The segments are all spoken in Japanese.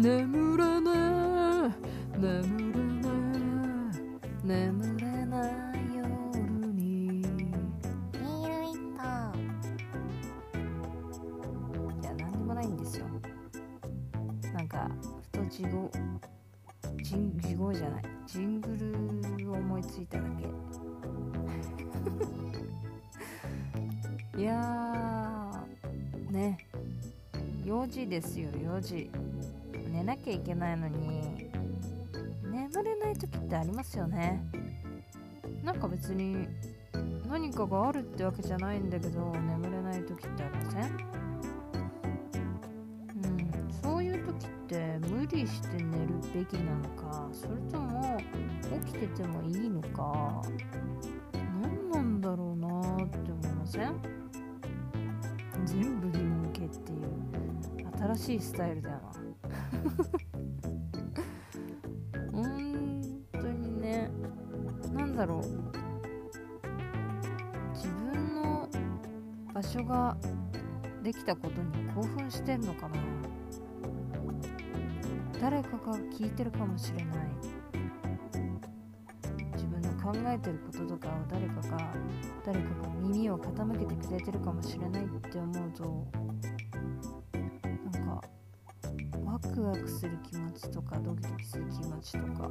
眠れない眠れない眠れない夜に。ビールイッいや何でもないんですよ。なんかふとジゴジンジゴじゃない。ジングルを思いついただけ。いやーね。4時ですよ4時寝なきゃいけないのに。眠れない時ってありますよね。なんか別に何かがあるってわけじゃないんだけど眠れない時ってありません？うん。そういう時って無理して寝るべきなのかそれとも起きててもいいのか何なんだろうなって思いません？全部疑問系っていう新しいスタイルだよな。本当にね。なんだろう。自分の場所ができたことに興奮してんのかな。誰かが聞いてるかもしれない。自分の考えてることとかを誰かが誰かが耳を傾けてくれてるかもしれないって思うとクワクする気持ちとかドキドキする気持ちとか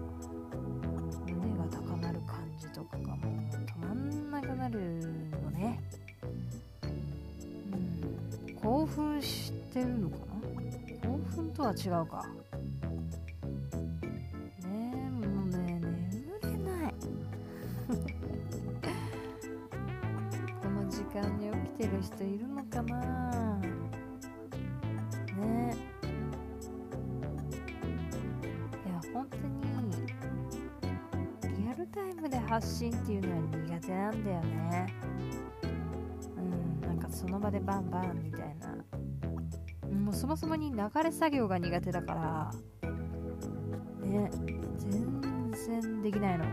胸が高鳴る感じとかがもう止まんなくなるのね。うん。興奮してるのかな？興奮とは違うか。ねえもうね眠れない。この時間に起きてる人いるのかな？で発信っていうのは苦手なんだよね。うんなんかその場でバンバンみたいな。もうそもそもに流れ作業が苦手だからね全然できないの。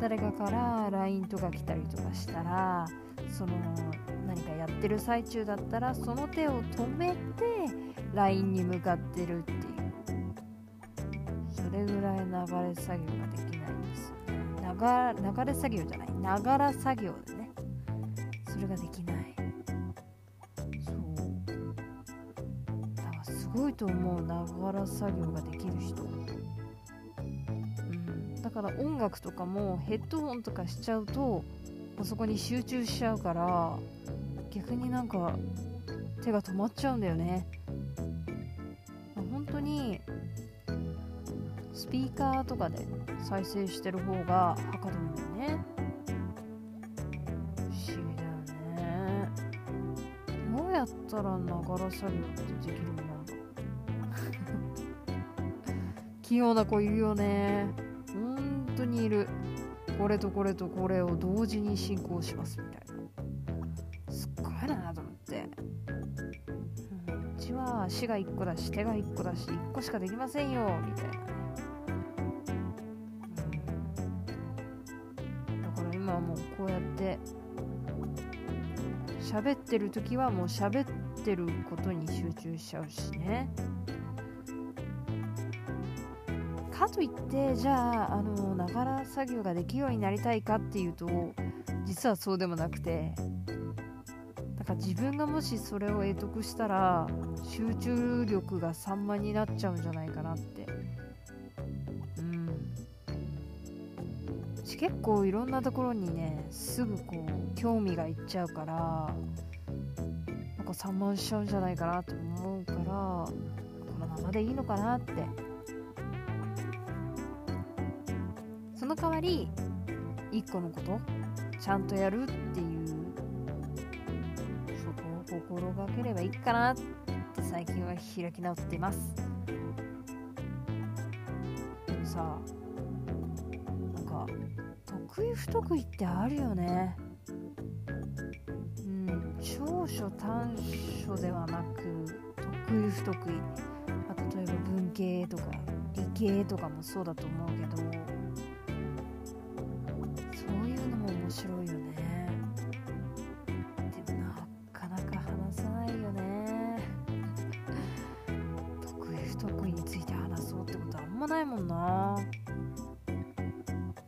誰かから LINE とか来たりとかしたらその何かやってる最中だったらその手を止めて LINE に向かってるっていう。それぐらい流れ作業ができないんですよねなが流れ作業じゃない。ながら作業でね。それができない。そう。だからすごいと思う。ながら作業ができる人。うん。だから音楽とかもヘッドホンとかしちゃうとそこに集中しちゃうから逆になんか手が止まっちゃうんだよね。本当にスピーカーとかで再生してる方がはかどるんだよね。不思議だよね。どうやったらながら作業ってできるようにな 器用な子いるよね。本当にいる。これとこれとこれを同時に進行しますみたいな。すっごいなと思って、うちは足が1個だし手が1個だし1個しかできませんよみたいな。喋ってる時はもう喋ってることに集中しちゃうしね。かといってじゃああのながら作業ができるようになりたいかっていうと実はそうでもなくてだから自分がもしそれを得得したら集中力が散漫になっちゃうんじゃないかなって。私結構いろんなところにねすぐこう興味がいっちゃうからなんか散漫しちゃうんじゃないかなと思うからこのままでいいのかなって。その代わり一個のことちゃんとやるっていうそこを心がければいいかなって最近は開き直っています。でもさ得意不得意ってあるよね。うん。長所短所ではなく得意不得意、まあ、例えば文系とか理系とかもそうだと思うけどそういうのも面白いよね。でもなかなか話さないよね。得意不得意もないもんな。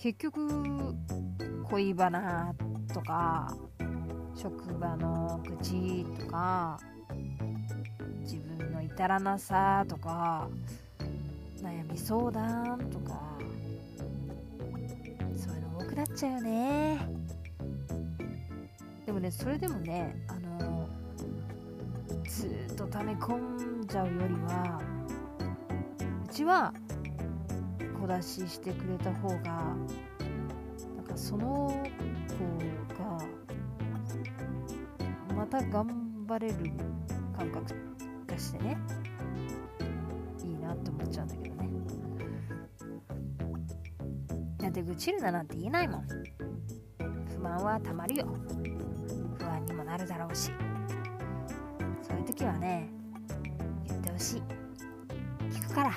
結局恋バナとか職場の愚痴とか自分の至らなさとか悩み相談とかそういうの多くなっちゃうよね。でもねそれでもねあのずっと溜め込んじゃうよりはうちは小出ししてくれた方がなんかその子がまた頑張れる感覚がしてねいいなって思っちゃうんだけどねだって愚痴るななんて言えないもん不満はたまるよ不安にもなるだろうしそういう時はね言ってほしい聞くから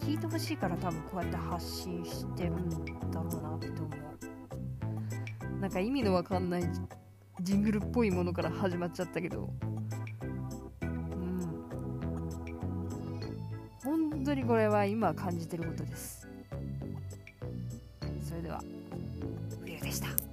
聞いてほしいから多分こうやって発信してるんだろうなって思う。なんか意味のわかんないジングルっぽいものから始まっちゃったけど。うん。本当にこれは今感じてることです。それでは冬でした。